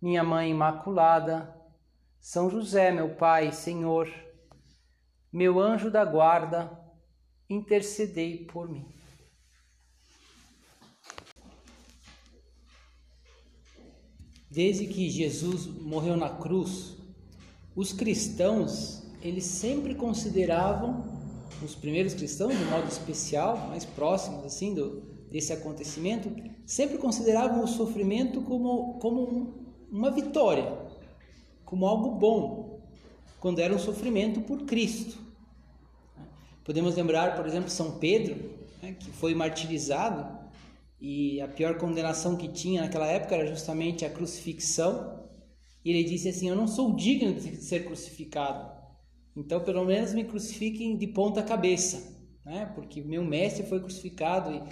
Minha Mãe Imaculada, São José, meu Pai, Senhor, meu anjo da guarda, intercedei por mim. Desde que Jesus morreu na cruz, os cristãos, eles sempre consideravam os primeiros cristãos, de modo especial, mais próximos assim do, desse acontecimento, sempre consideravam o sofrimento como, como um, uma vitória, como algo bom, quando era um sofrimento por Cristo. Podemos lembrar, por exemplo, São Pedro, né, que foi martirizado e a pior condenação que tinha naquela época era justamente a crucifixão. E ele disse assim: Eu não sou digno de ser crucificado então, pelo menos me crucifiquem de ponta cabeça, né? Porque meu mestre foi crucificado e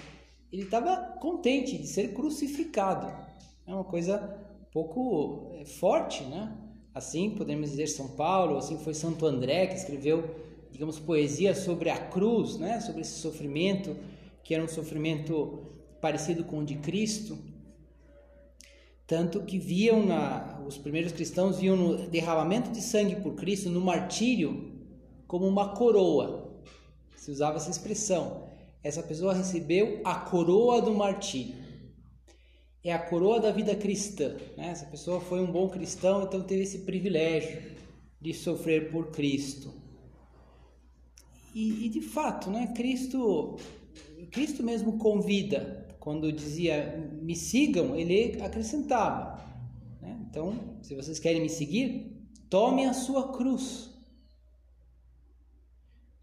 ele estava contente de ser crucificado. É uma coisa pouco é, forte, né? Assim podemos dizer São Paulo, assim foi Santo André que escreveu, digamos, poesia sobre a cruz, né? Sobre esse sofrimento que era um sofrimento parecido com o de Cristo. Tanto que viam na, os primeiros cristãos viam no derramamento de sangue por Cristo, no martírio, como uma coroa. Se usava essa expressão. Essa pessoa recebeu a coroa do martírio. É a coroa da vida cristã. Né? Essa pessoa foi um bom cristão, então teve esse privilégio de sofrer por Cristo. E, e de fato, né? Cristo, Cristo mesmo convida quando dizia me sigam, ele acrescentava. Né? Então, se vocês querem me seguir, tomem a sua cruz.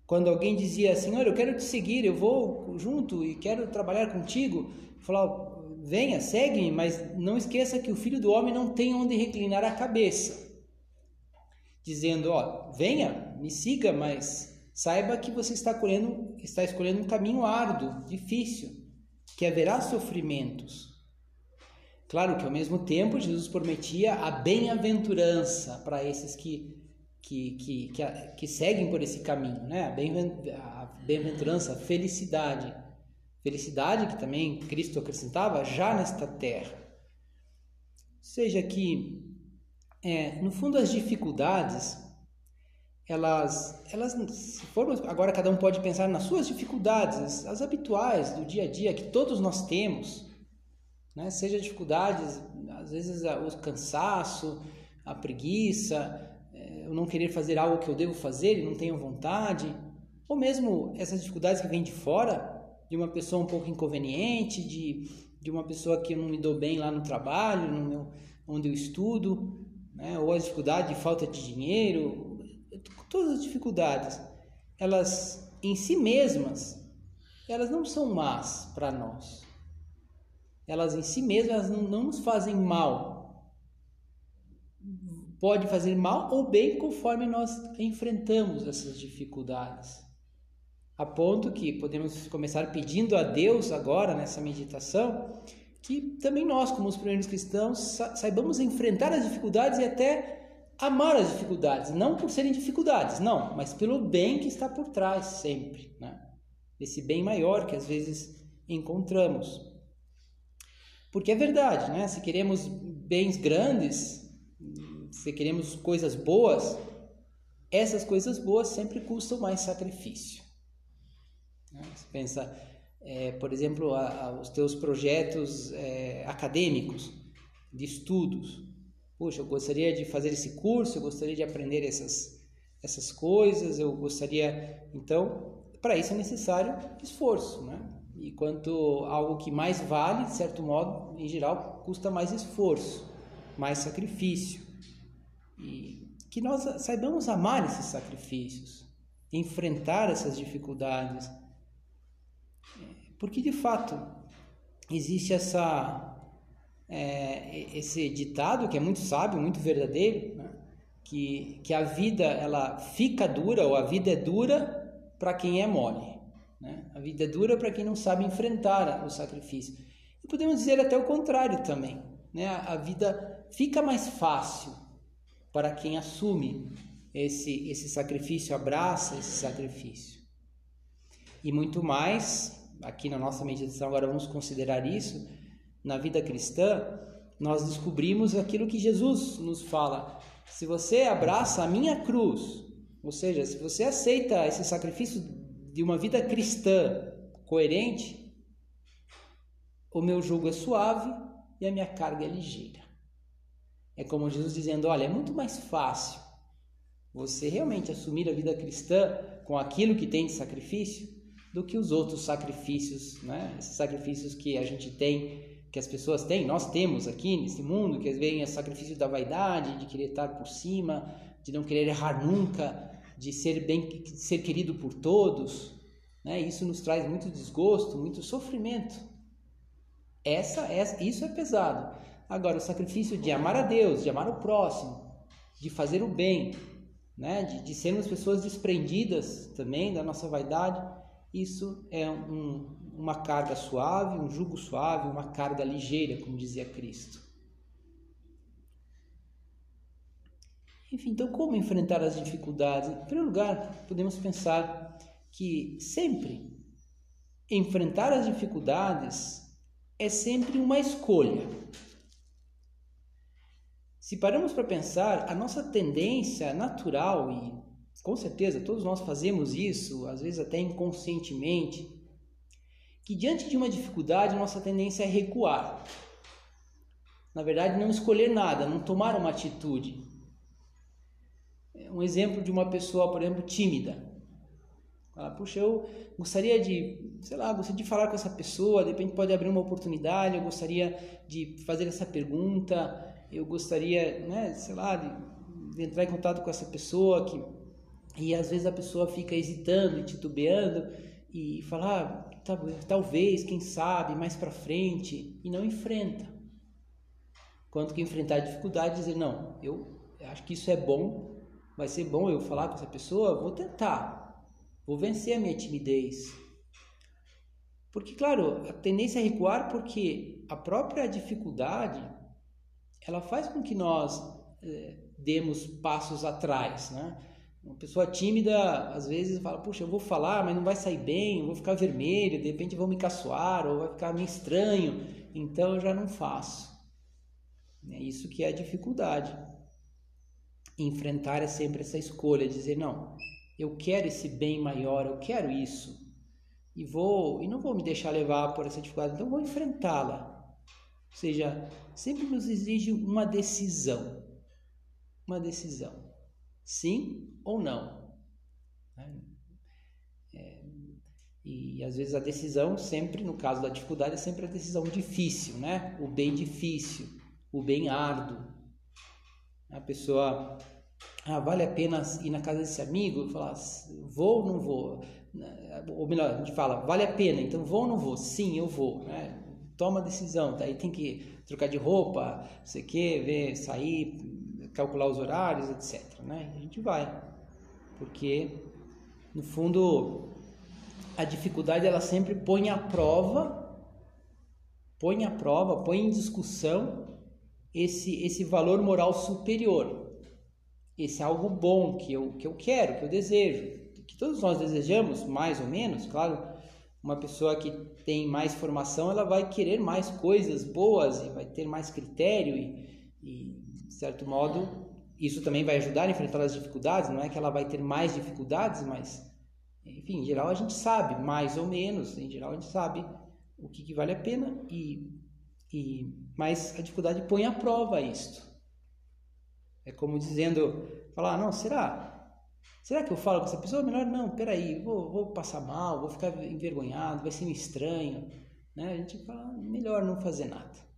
Quando alguém dizia, Senhor, eu quero te seguir, eu vou junto e quero trabalhar contigo, falava, venha, segue-me, mas não esqueça que o filho do homem não tem onde reclinar a cabeça. Dizendo, ó, venha, me siga, mas saiba que você está escolhendo, está escolhendo um caminho árduo, difícil que haverá sofrimentos. Claro que ao mesmo tempo Jesus prometia a bem-aventurança para esses que, que, que, que, que, seguem por esse caminho, né? a bem-aventurança, a felicidade. Felicidade que também Cristo acrescentava já nesta terra. Seja que, é, no fundo, as dificuldades elas, elas se formos, agora cada um pode pensar nas suas dificuldades, as, habituais do dia a dia que todos nós temos, né? seja dificuldades, às vezes o cansaço, a preguiça, é, eu não querer fazer algo que eu devo fazer e não tenho vontade, ou mesmo essas dificuldades que vêm de fora, de uma pessoa um pouco inconveniente, de, de uma pessoa que eu não me dou bem lá no trabalho, no meu, onde eu estudo, né? ou a dificuldade de falta de dinheiro, todas as dificuldades, elas em si mesmas, elas não são más para nós. Elas em si mesmas não, não nos fazem mal. Pode fazer mal ou bem conforme nós enfrentamos essas dificuldades. A ponto que podemos começar pedindo a Deus agora nessa meditação que também nós, como os primeiros cristãos, saibamos enfrentar as dificuldades e até amar as dificuldades, não por serem dificuldades, não, mas pelo bem que está por trás sempre, né? Esse bem maior que às vezes encontramos. Porque é verdade, né? Se queremos bens grandes, se queremos coisas boas, essas coisas boas sempre custam mais sacrifício. Né? Você pensa, é, por exemplo, a, a, os teus projetos é, acadêmicos, de estudos, Puxa, eu gostaria de fazer esse curso, eu gostaria de aprender essas, essas coisas, eu gostaria. Então, para isso é necessário esforço, né? E quanto algo que mais vale, de certo modo, em geral, custa mais esforço, mais sacrifício. E que nós saibamos amar esses sacrifícios, enfrentar essas dificuldades. Porque, de fato, existe essa é, esse ditado que é muito sábio, muito verdadeiro, né? que, que a vida ela fica dura ou a vida é dura para quem é mole. Né? A vida é dura para quem não sabe enfrentar o sacrifício. E podemos dizer até o contrário também. Né? A vida fica mais fácil para quem assume esse, esse sacrifício, abraça esse sacrifício. E muito mais, aqui na nossa meditação agora vamos considerar isso, na vida cristã, nós descobrimos aquilo que Jesus nos fala. Se você abraça a minha cruz, ou seja, se você aceita esse sacrifício de uma vida cristã coerente, o meu jugo é suave e a minha carga é ligeira. É como Jesus dizendo: olha, é muito mais fácil você realmente assumir a vida cristã com aquilo que tem de sacrifício do que os outros sacrifícios, né? Esses sacrifícios que a gente tem, que as pessoas têm, nós temos aqui nesse mundo, que vezes é sacrifício da vaidade, de querer estar por cima, de não querer errar nunca, de ser bem, ser querido por todos, né? Isso nos traz muito desgosto, muito sofrimento. Essa, essa, isso é pesado. Agora, o sacrifício de amar a Deus, de amar o próximo, de fazer o bem, né? de, de sermos pessoas desprendidas também da nossa vaidade, isso é um, uma carga suave, um jugo suave, uma carga ligeira, como dizia Cristo. Enfim, então como enfrentar as dificuldades? Em primeiro lugar, podemos pensar que sempre enfrentar as dificuldades é sempre uma escolha. Se paramos para pensar, a nossa tendência natural, e com certeza todos nós fazemos isso, às vezes até inconscientemente, que diante de uma dificuldade, nossa tendência é recuar. Na verdade, não escolher nada, não tomar uma atitude. Um exemplo de uma pessoa, por exemplo, tímida. Fala, puxa, eu gostaria de, sei lá, gostaria de falar com essa pessoa, de repente pode abrir uma oportunidade, eu gostaria de fazer essa pergunta, eu gostaria, né, sei lá, de, de, entrar em contato com essa pessoa que e às vezes a pessoa fica hesitando e titubeando e falar ah, talvez, quem sabe, mais para frente e não enfrenta. Quanto que enfrentar a dificuldade dizer não, eu acho que isso é bom, vai ser bom eu falar com essa pessoa, vou tentar, vou vencer a minha timidez. Porque, claro, a tendência é recuar porque a própria dificuldade ela faz com que nós é, demos passos atrás, né? Uma pessoa tímida, às vezes, fala, puxa, eu vou falar, mas não vai sair bem, eu vou ficar vermelho, de repente vou me caçoar, ou vai ficar meio estranho, então eu já não faço. É isso que é a dificuldade. Enfrentar é sempre essa escolha, dizer, não, eu quero esse bem maior, eu quero isso, e vou, e não vou me deixar levar por essa dificuldade, então vou enfrentá-la. Ou seja, sempre nos exige uma decisão. Uma decisão. Sim ou não. Né? É, e às vezes a decisão, sempre, no caso da dificuldade, é sempre a decisão difícil, né? O bem difícil, o bem árduo. A pessoa, ah, vale a pena ir na casa desse amigo? Falar, vou ou não vou? Ou melhor, a gente fala, vale a pena, então vou ou não vou? Sim, eu vou. Né? toma a decisão, daí tem que trocar de roupa, sei que, ver, sair, calcular os horários, etc. Né? A gente vai, porque no fundo a dificuldade ela sempre põe à prova, põe à prova, põe em discussão esse esse valor moral superior, esse algo bom que eu que eu quero, que eu desejo, que todos nós desejamos, mais ou menos, claro uma pessoa que tem mais formação, ela vai querer mais coisas boas e vai ter mais critério e, e certo modo, isso também vai ajudar a enfrentar as dificuldades. Não é que ela vai ter mais dificuldades, mas, enfim, em geral a gente sabe, mais ou menos, em geral a gente sabe o que, que vale a pena e, e mas a dificuldade põe à prova isto. É como dizendo, falar, não, será? Será que eu falo com essa pessoa? Melhor não, peraí, vou, vou passar mal, vou ficar envergonhado, vai ser estranho. Né? A gente fala, melhor não fazer nada.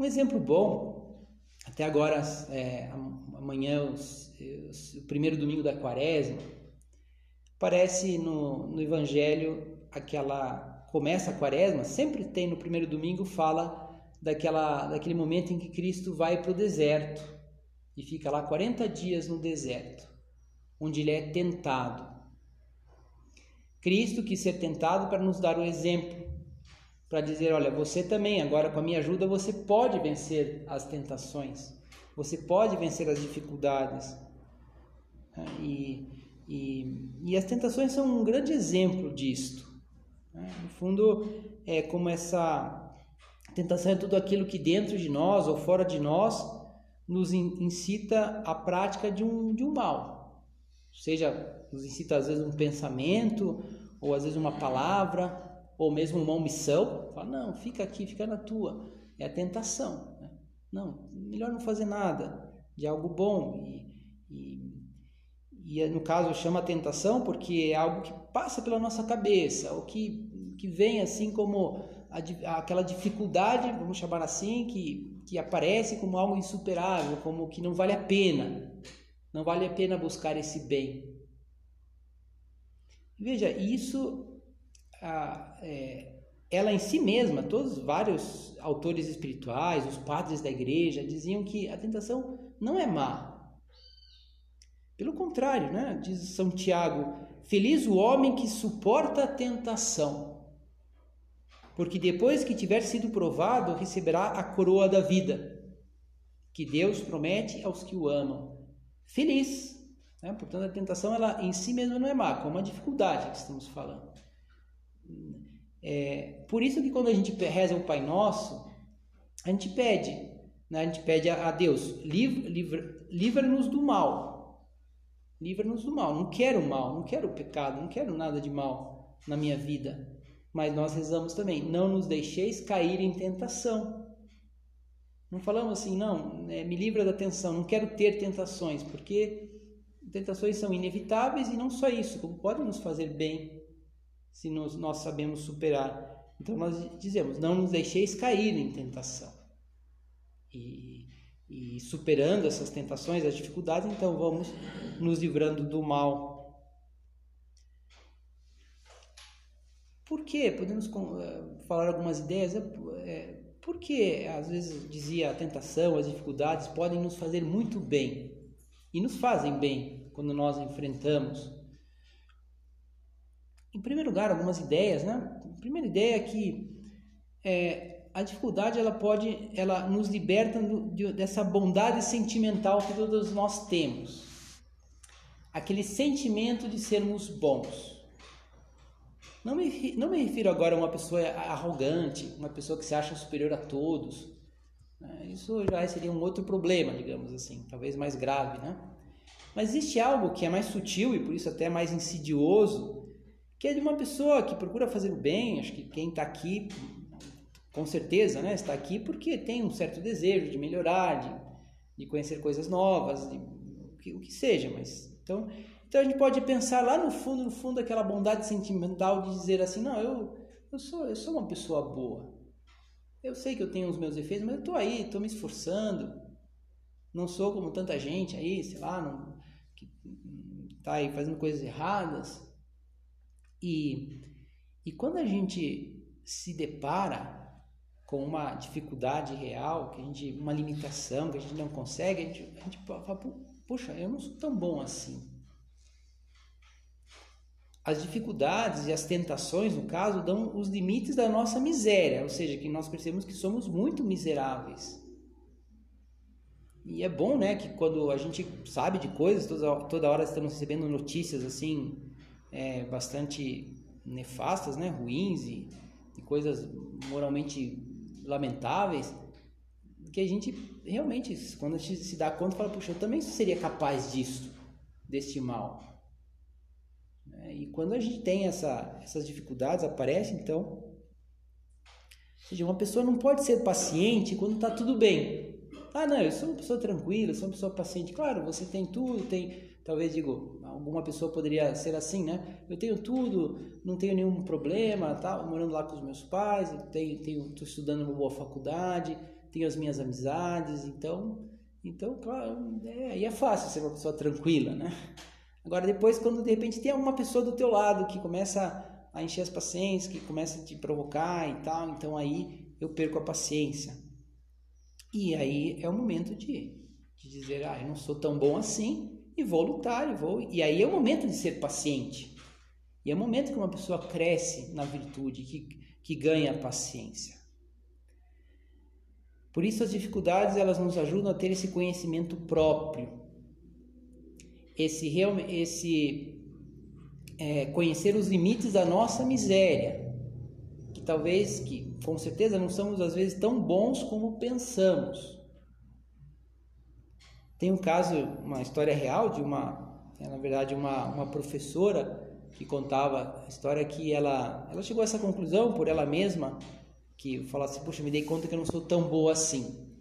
Um exemplo bom, até agora, é, amanhã, os, os, o primeiro domingo da quaresma, aparece no, no Evangelho aquela começa a quaresma, sempre tem no primeiro domingo, fala daquela, daquele momento em que Cristo vai para o deserto e fica lá 40 dias no deserto, onde ele é tentado. Cristo quis ser tentado para nos dar o exemplo, para dizer: olha, você também, agora com a minha ajuda, você pode vencer as tentações, você pode vencer as dificuldades. E, e, e as tentações são um grande exemplo disto. Né? No fundo, é como essa tentação é tudo aquilo que dentro de nós ou fora de nós nos incita à prática de um, de um mal. Seja, nos incita às vezes um pensamento, ou às vezes uma palavra, ou mesmo uma omissão. Fala, não, fica aqui, fica na tua. É a tentação. Né? Não, melhor não fazer nada de algo bom. E, e, e no caso chama tentação porque é algo que passa pela nossa cabeça, ou que, que vem assim como a, aquela dificuldade, vamos chamar assim, que, que aparece como algo insuperável, como que não vale a pena. Não vale a pena buscar esse bem. Veja, isso, a, é, ela em si mesma, todos vários autores espirituais, os padres da igreja, diziam que a tentação não é má. Pelo contrário, né? diz São Tiago: Feliz o homem que suporta a tentação porque depois que tiver sido provado, receberá a coroa da vida, que Deus promete aos que o amam. Feliz. Né? Portanto, a tentação ela em si mesma não é má, como a dificuldade que estamos falando. É, por isso que quando a gente reza o Pai Nosso, a gente pede, né? a gente pede a, Deus, livra-nos do mal. Livra-nos do mal. Não quero mal, não quero pecado, não quero nada de mal na minha vida. Mas nós rezamos também: não nos deixeis cair em tentação. Não falamos assim, não, é, me livra da tentação, não quero ter tentações, porque tentações são inevitáveis e não só isso, como podem nos fazer bem se nos, nós sabemos superar. Então nós dizemos: não nos deixeis cair em tentação. E, e superando essas tentações, as dificuldades, então vamos nos livrando do mal Por quê? Podemos uh, falar algumas ideias. É, é, porque às vezes dizia a tentação, as dificuldades podem nos fazer muito bem e nos fazem bem quando nós enfrentamos. Em primeiro lugar, algumas ideias, né? A primeira ideia é que é, a dificuldade ela pode, ela nos liberta de, dessa bondade sentimental que todos nós temos, aquele sentimento de sermos bons. Não me, não me refiro agora a uma pessoa arrogante, uma pessoa que se acha superior a todos. Né? Isso já seria um outro problema, digamos assim, talvez mais grave, né? Mas existe algo que é mais sutil e por isso até mais insidioso, que é de uma pessoa que procura fazer o bem. Acho que quem está aqui, com certeza, né, está aqui porque tem um certo desejo de melhorar, de, de conhecer coisas novas, de, o, que, o que seja. Mas então então a gente pode pensar lá no fundo, no fundo, aquela bondade sentimental de dizer assim, não, eu, eu, sou, eu sou uma pessoa boa. Eu sei que eu tenho os meus defeitos, mas eu estou aí, estou me esforçando. Não sou como tanta gente aí, sei lá, não, que está aí fazendo coisas erradas. E, e quando a gente se depara com uma dificuldade real, que a gente, uma limitação que a gente não consegue, a gente, a gente fala, puxa, eu não sou tão bom assim as dificuldades e as tentações, no caso, dão os limites da nossa miséria, ou seja, que nós percebemos que somos muito miseráveis. E é bom, né, que quando a gente sabe de coisas, toda, toda hora estamos recebendo notícias assim, é, bastante nefastas, né, ruins e, e coisas moralmente lamentáveis, que a gente realmente, quando a gente se dá conta, fala, puxa, eu também seria capaz disso, deste mal. Né? E quando a gente tem essa, essas dificuldades, aparece então. Ou seja, uma pessoa não pode ser paciente quando está tudo bem. Ah, não, eu sou uma pessoa tranquila, sou uma pessoa paciente. Claro, você tem tudo, tem. Talvez digo, alguma pessoa poderia ser assim, né? Eu tenho tudo, não tenho nenhum problema, tá? Morando lá com os meus pais, tenho, tenho, estudando uma boa faculdade, tenho as minhas amizades, então, então, claro, é, aí é fácil ser uma pessoa tranquila, né? Agora, depois, quando de repente tem uma pessoa do teu lado que começa a encher as paciências, que começa a te provocar e tal, então aí eu perco a paciência. E aí é o momento de, de dizer, ah, eu não sou tão bom assim, e vou lutar, e vou. E aí é o momento de ser paciente. E é o momento que uma pessoa cresce na virtude, que, que ganha paciência. Por isso as dificuldades elas nos ajudam a ter esse conhecimento próprio, esse, esse é, conhecer os limites da nossa miséria, que talvez, que com certeza não somos às vezes tão bons como pensamos. Tem um caso, uma história real de uma, é, na verdade, uma, uma professora que contava a história que ela, ela chegou a essa conclusão por ela mesma, que falasse, puxa, me dei conta que eu não sou tão boa assim.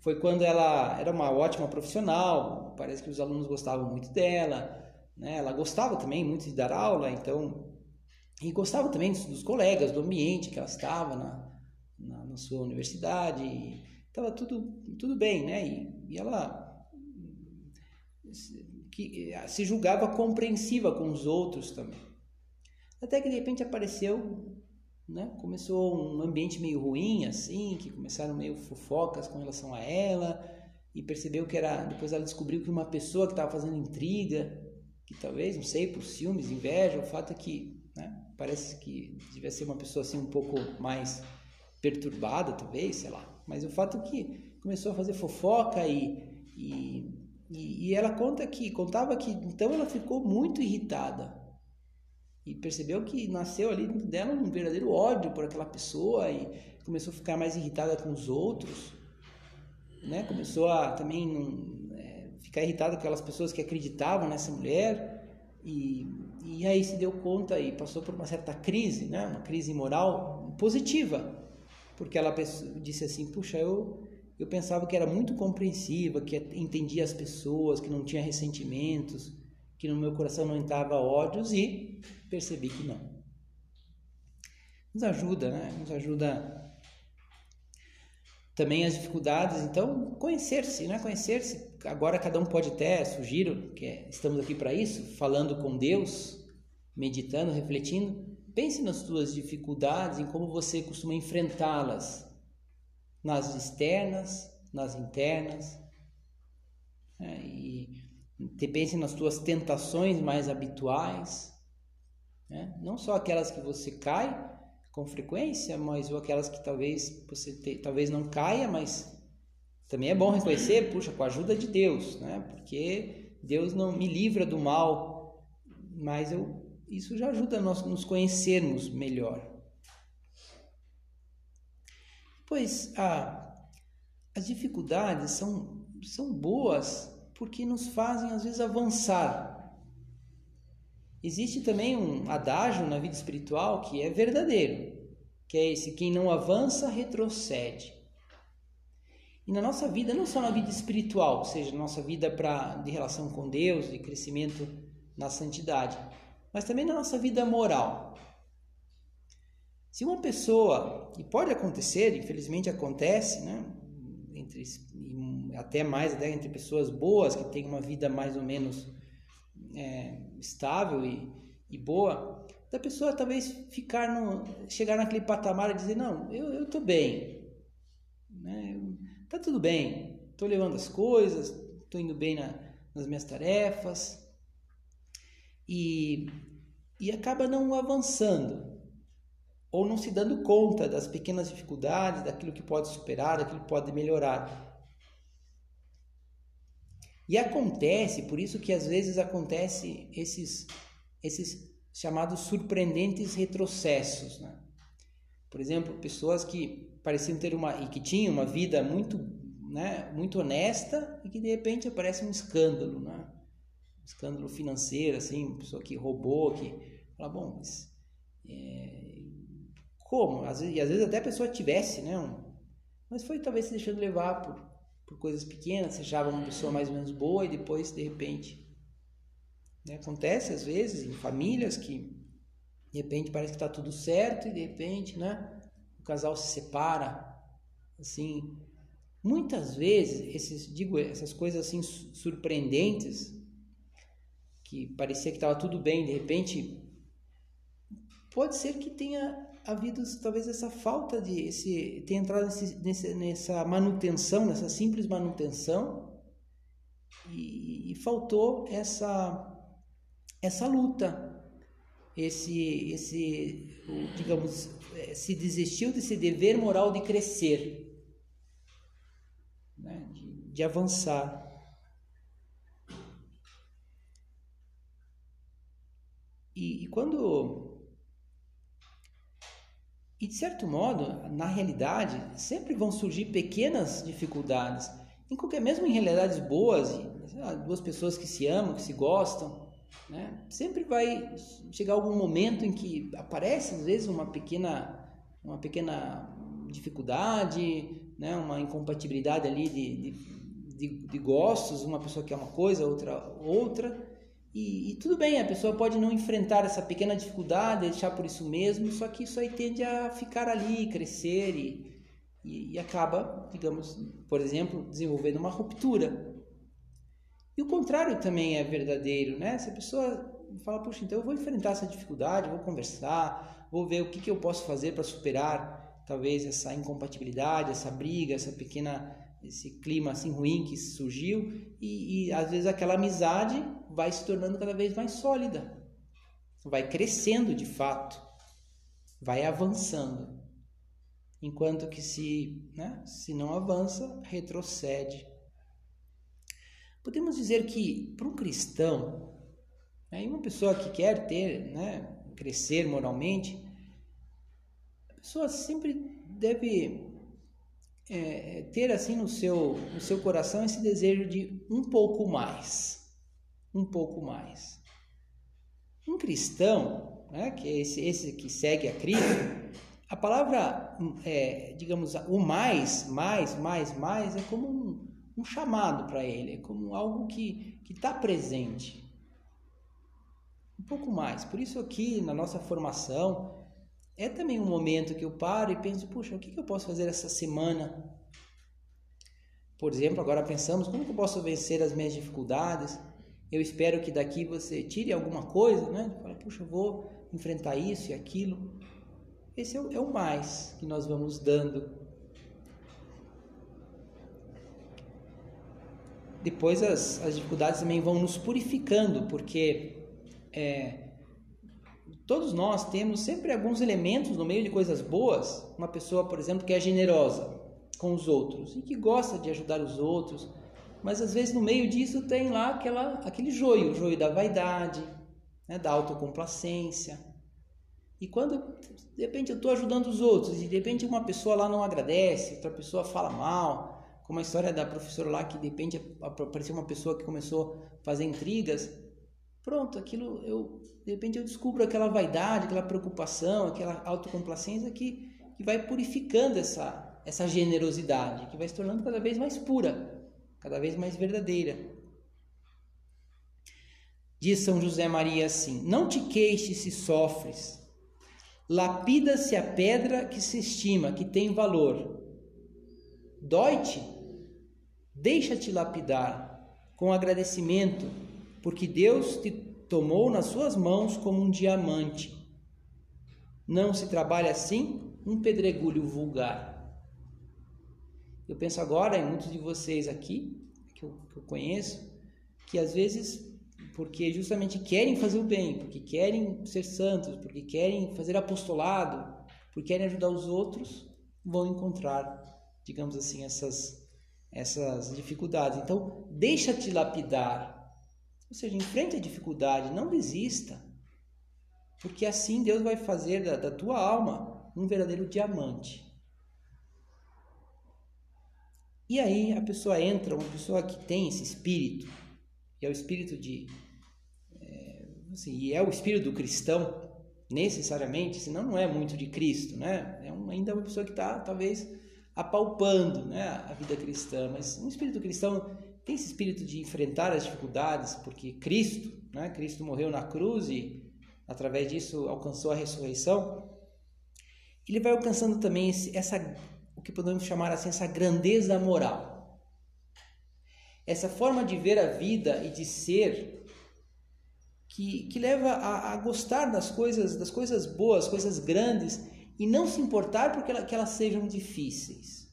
Foi quando ela era uma ótima profissional, parece que os alunos gostavam muito dela, né? Ela gostava também muito de dar aula, então e gostava também dos, dos colegas, do ambiente que ela estava na, na, na sua universidade, estava tudo tudo bem, né? E, e ela que se julgava compreensiva com os outros também. Até que de repente apareceu, né? Começou um ambiente meio ruim assim, que começaram meio fofocas com relação a ela e percebeu que era, depois ela descobriu que uma pessoa que estava fazendo intriga, que talvez, não sei, por ciúmes, inveja, o fato é que, né? Parece que devia ser uma pessoa assim um pouco mais perturbada, talvez, sei lá. Mas o fato é que começou a fazer fofoca e, e e, e, ela conta que contava que então ela ficou muito irritada e percebeu que nasceu ali dentro dela um verdadeiro ódio por aquela pessoa e começou a ficar mais irritada com os outros, né? Começou a também é, ficar irritada com aquelas pessoas que acreditavam nessa mulher e, e aí se deu conta e passou por uma certa crise, né? Uma crise moral positiva, porque ela disse assim, puxa, eu eu pensava que era muito compreensiva, que entendia as pessoas, que não tinha ressentimentos, que no meu coração não entrava ódios e percebi que não. Nos ajuda, né? Nos ajuda também as dificuldades, então conhecer-se, né? Conhecer-se. Agora cada um pode até, sugiro que estamos aqui para isso, falando com Deus, meditando, refletindo. Pense nas suas dificuldades, em como você costuma enfrentá-las nas externas, nas internas. Né? E pense nas tuas tentações mais habituais, né? não só aquelas que você cai com frequência, mas ou aquelas que talvez você te, talvez não caia, mas também é bom reconhecer, puxa, com a ajuda de Deus, né? Porque Deus não me livra do mal, mas eu, isso já ajuda nós nos conhecermos melhor. Pois ah, as dificuldades são, são boas porque nos fazem às vezes avançar. Existe também um adágio na vida espiritual que é verdadeiro, que é esse: quem não avança, retrocede. E na nossa vida, não só na vida espiritual, ou seja, na nossa vida pra, de relação com Deus, de crescimento na santidade, mas também na nossa vida moral. Se uma pessoa, e pode acontecer, infelizmente acontece, né? Entre, até mais até entre pessoas boas que têm uma vida mais ou menos é, estável e, e boa, da pessoa talvez ficar no, chegar naquele patamar e dizer não, eu tô bem, né? Tá tudo bem, tô levando as coisas, tô indo bem na, nas minhas tarefas e e acaba não avançando ou não se dando conta das pequenas dificuldades, daquilo que pode superar, daquilo que pode melhorar. E acontece, por isso que às vezes acontece esses esses chamados surpreendentes retrocessos, né? Por exemplo, pessoas que pareciam ter uma e que tinham uma vida muito, né, muito honesta e que de repente aparece um escândalo, né? Um escândalo financeiro, assim, pessoa que roubou, que fala, bom, mas é, como? Às vezes, e às vezes até a pessoa tivesse, né? Um, mas foi talvez se deixando levar por, por coisas pequenas, se achava uma pessoa mais ou menos boa e depois, de repente. Né? Acontece às vezes em famílias que de repente parece que está tudo certo e de repente, né? O casal se separa. Assim, muitas vezes esses digo essas coisas assim surpreendentes que parecia que estava tudo bem de repente pode ser que tenha havido talvez essa falta de esse tenha entrado nesse, nesse, nessa manutenção, nessa simples manutenção e, e faltou essa essa luta, esse esse digamos é, se desistiu desse dever moral de crescer, né? de, de avançar. E, e quando e de certo modo, na realidade, sempre vão surgir pequenas dificuldades, em qualquer mesmo em realidades boas, duas pessoas que se amam, que se gostam, né? Sempre vai chegar algum momento em que aparece às vezes uma pequena uma pequena dificuldade, né? Uma incompatibilidade ali de, de, de, de gostos, uma pessoa quer uma coisa, outra outra, e, e, tudo bem, a pessoa pode não enfrentar essa pequena dificuldade, deixar por isso mesmo, só que isso aí tende a ficar ali, crescer e, e, e acaba, digamos, por exemplo, desenvolvendo uma ruptura. E o contrário também é verdadeiro, né? Se a pessoa fala, puxa, então eu vou enfrentar essa dificuldade, vou conversar, vou ver o que, que eu posso fazer para superar talvez essa incompatibilidade, essa briga, essa pequena esse clima assim ruim que surgiu e, e às vezes aquela amizade vai se tornando cada vez mais sólida, vai crescendo de fato, vai avançando, enquanto que se, né, se não avança, retrocede. Podemos dizer que para um cristão, né, uma pessoa que quer ter, né, crescer moralmente, a pessoa sempre deve é, ter assim no seu, no seu coração esse desejo de um pouco mais. Um pouco mais. Um cristão, né, que é esse, esse que segue a Cristo, a palavra, é, digamos, o mais, mais, mais, mais, é como um, um chamado para ele, é como algo que está presente. Um pouco mais. Por isso, aqui na nossa formação, é também um momento que eu paro e penso, puxa, o que, que eu posso fazer essa semana? Por exemplo, agora pensamos, como que eu posso vencer as minhas dificuldades? Eu espero que daqui você tire alguma coisa, né? Fala, puxa, eu vou enfrentar isso e aquilo. Esse é o, é o mais que nós vamos dando. Depois as, as dificuldades também vão nos purificando, porque é, Todos nós temos sempre alguns elementos no meio de coisas boas. Uma pessoa, por exemplo, que é generosa com os outros e que gosta de ajudar os outros, mas às vezes no meio disso tem lá aquela, aquele joio, o joio da vaidade, né, da autocomplacência. E quando de repente eu estou ajudando os outros e de repente uma pessoa lá não agradece, outra pessoa fala mal, como a história da professora lá que de repente apareceu uma pessoa que começou a fazer intrigas, pronto, aquilo eu de repente eu descubro aquela vaidade, aquela preocupação, aquela autocomplacência que, que vai purificando essa, essa generosidade, que vai se tornando cada vez mais pura, cada vez mais verdadeira. Diz São José Maria assim: Não te queixes se sofres, lapida-se a pedra que se estima, que tem valor. Dói-te? Deixa-te lapidar com agradecimento, porque Deus te tomou nas suas mãos como um diamante. Não se trabalha assim um pedregulho vulgar. Eu penso agora em muitos de vocês aqui, que eu, que eu conheço, que às vezes, porque justamente querem fazer o bem, porque querem ser santos, porque querem fazer apostolado, porque querem ajudar os outros, vão encontrar, digamos assim, essas, essas dificuldades. Então, deixa-te lapidar ou seja, enfrente a dificuldade, não desista, porque assim Deus vai fazer da, da tua alma um verdadeiro diamante. E aí a pessoa entra, uma pessoa que tem esse espírito, e é o espírito de. É, assim, e é o espírito do cristão, necessariamente, senão não é muito de Cristo, né? É um, ainda uma pessoa que está, talvez, apalpando né, a vida cristã, mas um espírito cristão tem esse espírito de enfrentar as dificuldades, porque Cristo, né, Cristo morreu na cruz e através disso alcançou a ressurreição. Ele vai alcançando também esse, essa, o que podemos chamar assim, essa grandeza moral. Essa forma de ver a vida e de ser que, que leva a, a gostar das coisas, das coisas boas, coisas grandes, e não se importar porque ela, que elas sejam difíceis.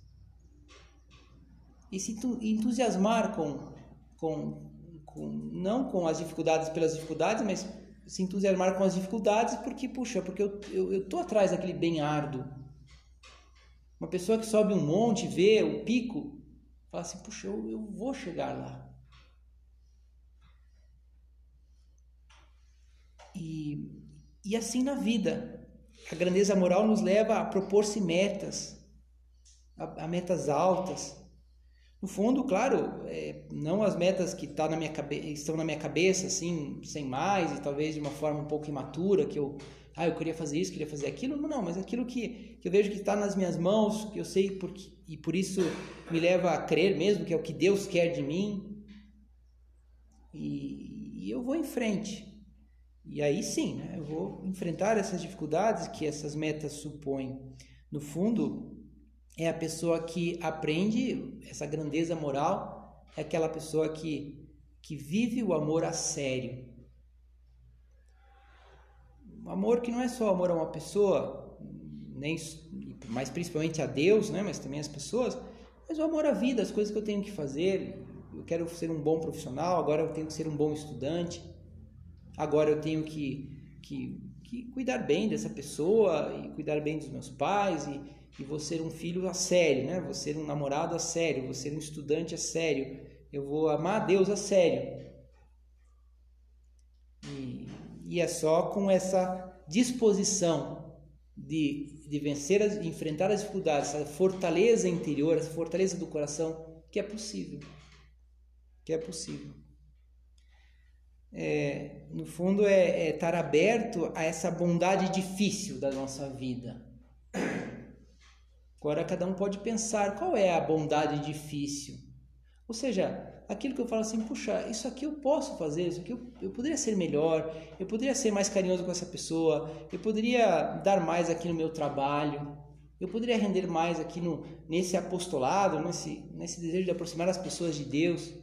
E se entusiasmar com, com, com, não com as dificuldades pelas dificuldades, mas se entusiasmar com as dificuldades porque, puxa, porque eu, eu, atrás daquele bem árduo. Uma pessoa que sobe um monte, vê o pico, fala assim, puxa, eu, eu vou chegar lá. E, e assim na vida. A grandeza moral nos leva a propor-se metas, a, a, metas altas. No fundo, claro, é, não as metas que tá na minha estão na minha cabeça, assim, sem mais, e talvez de uma forma um pouco imatura, que eu, ah, eu queria fazer isso, queria fazer aquilo. Não, mas aquilo que, que eu vejo que está nas minhas mãos, que eu sei porque, e por isso me leva a crer mesmo que é o que Deus quer de mim. E, e eu vou em frente. E aí sim, né, eu vou enfrentar essas dificuldades que essas metas supõem. No fundo, é a pessoa que aprende essa grandeza moral, é aquela pessoa que, que vive o amor a sério. O amor que não é só amor a uma pessoa, nem mas principalmente a Deus, né, mas também às pessoas, mas o amor à vida, as coisas que eu tenho que fazer. Eu quero ser um bom profissional, agora eu tenho que ser um bom estudante agora eu tenho que, que, que cuidar bem dessa pessoa e cuidar bem dos meus pais e, e vou ser um filho a sério, né? Vou ser um namorado a sério, vou ser um estudante a sério, eu vou amar a Deus a sério. E, e é só com essa disposição de, de vencer, as, de enfrentar as dificuldades, essa fortaleza interior, essa fortaleza do coração, que é possível. Que é possível é, no fundo, é, é estar aberto a essa bondade difícil da nossa vida. Agora, cada um pode pensar qual é a bondade difícil. Ou seja, aquilo que eu falo assim, puxa, isso aqui eu posso fazer, isso aqui eu, eu poderia ser melhor, eu poderia ser mais carinhoso com essa pessoa, eu poderia dar mais aqui no meu trabalho, eu poderia render mais aqui no, nesse apostolado, nesse, nesse desejo de aproximar as pessoas de Deus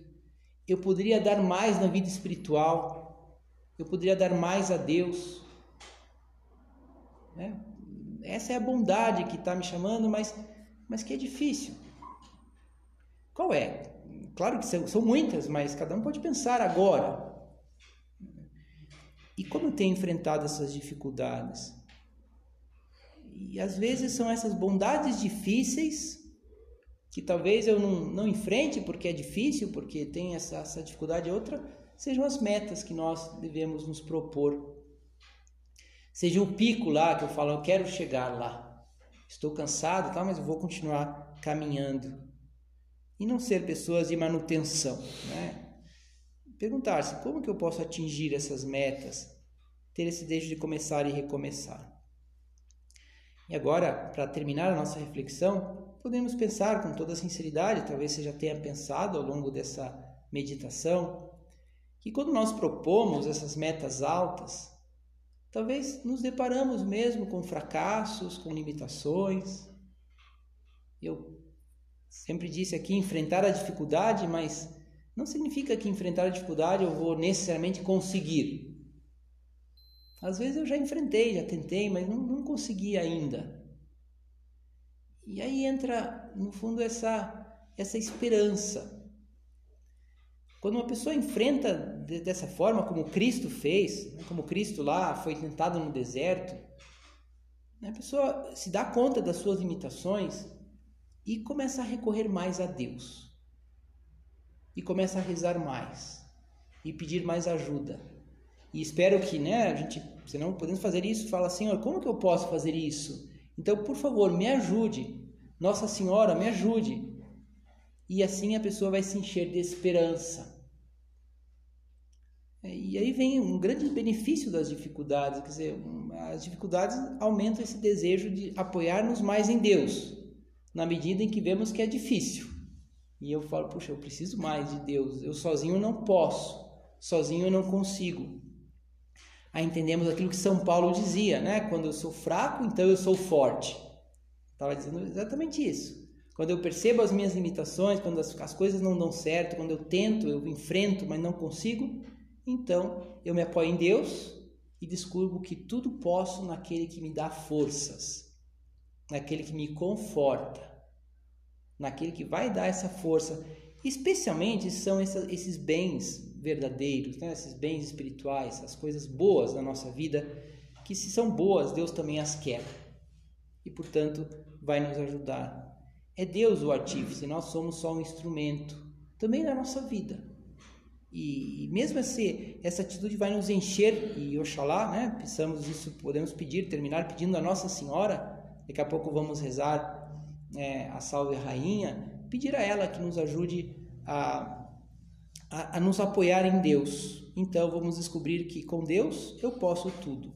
eu poderia dar mais na vida espiritual, eu poderia dar mais a Deus. Né? Essa é a bondade que está me chamando, mas, mas que é difícil. Qual é? Claro que são, são muitas, mas cada um pode pensar agora. E como eu tenho enfrentado essas dificuldades? E às vezes são essas bondades difíceis que talvez eu não, não enfrente porque é difícil, porque tem essa, essa dificuldade outra, sejam as metas que nós devemos nos propor. Seja o pico lá que eu falo, eu quero chegar lá. Estou cansado, tá, mas eu vou continuar caminhando. E não ser pessoas de manutenção, né? Perguntar-se como que eu posso atingir essas metas, ter esse desejo de começar e recomeçar. E agora, para terminar a nossa reflexão, podemos pensar com toda sinceridade, talvez você já tenha pensado ao longo dessa meditação, que quando nós propomos essas metas altas, talvez nos deparamos mesmo com fracassos, com limitações. Eu sempre disse aqui enfrentar a dificuldade, mas não significa que enfrentar a dificuldade eu vou necessariamente conseguir. Às vezes eu já enfrentei, já tentei, mas não, não consegui ainda. E aí entra, no fundo, essa, essa esperança. Quando uma pessoa enfrenta dessa forma, como Cristo fez, né, como Cristo lá foi tentado no deserto, né, a pessoa se dá conta das suas limitações e começa a recorrer mais a Deus. E começa a rezar mais e pedir mais ajuda. E espero que, né, a gente, se não podemos fazer isso, fala assim, como que eu posso fazer isso? Então, por favor, me ajude. Nossa Senhora, me ajude. E assim a pessoa vai se encher de esperança. É, e aí vem um grande benefício das dificuldades, quer dizer, as dificuldades aumentam esse desejo de apoiar-nos mais em Deus, na medida em que vemos que é difícil. E eu falo, puxa, eu preciso mais de Deus, eu sozinho não posso, sozinho eu não consigo. Aí entendemos aquilo que São Paulo dizia, né? Quando eu sou fraco, então eu sou forte. Estava dizendo exatamente isso. Quando eu percebo as minhas limitações, quando as, as coisas não dão certo, quando eu tento, eu enfrento, mas não consigo, Então eu me apoio em Deus e descubro que tudo posso naquele que me dá forças, naquele que me conforta, naquele que vai dar essa força. Especialmente são esses bens verdadeiros, né? esses bens espirituais, as coisas boas da nossa vida, que se são boas, Deus também as quer e, portanto, vai nos ajudar. É Deus o artífice, nós somos só um instrumento, também na nossa vida. E mesmo esse, essa atitude vai nos encher, e Oxalá, né, pensamos isso, podemos pedir, terminar pedindo a Nossa Senhora, daqui a pouco vamos rezar é, a Salve Rainha, pedir a ela que nos ajude a, a, a nos apoiar em Deus. Então vamos descobrir que com Deus eu posso tudo.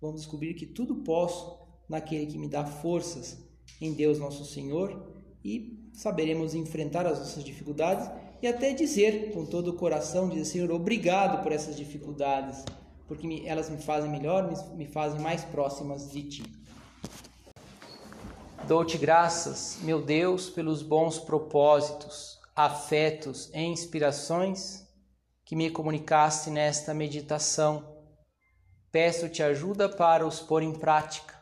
Vamos descobrir que tudo posso naquele que me dá forças, em Deus nosso Senhor, e saberemos enfrentar as nossas dificuldades e até dizer com todo o coração, dizer Senhor, obrigado por essas dificuldades, porque elas me fazem melhor, me fazem mais próximas de Ti. Dou-te graças, meu Deus, pelos bons propósitos, afetos e inspirações que me comunicaste nesta meditação. Peço-te ajuda para os pôr em prática.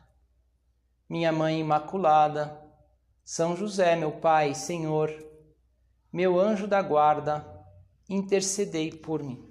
Minha Mãe Imaculada, São José, meu Pai, Senhor, meu anjo da guarda, intercedei por mim.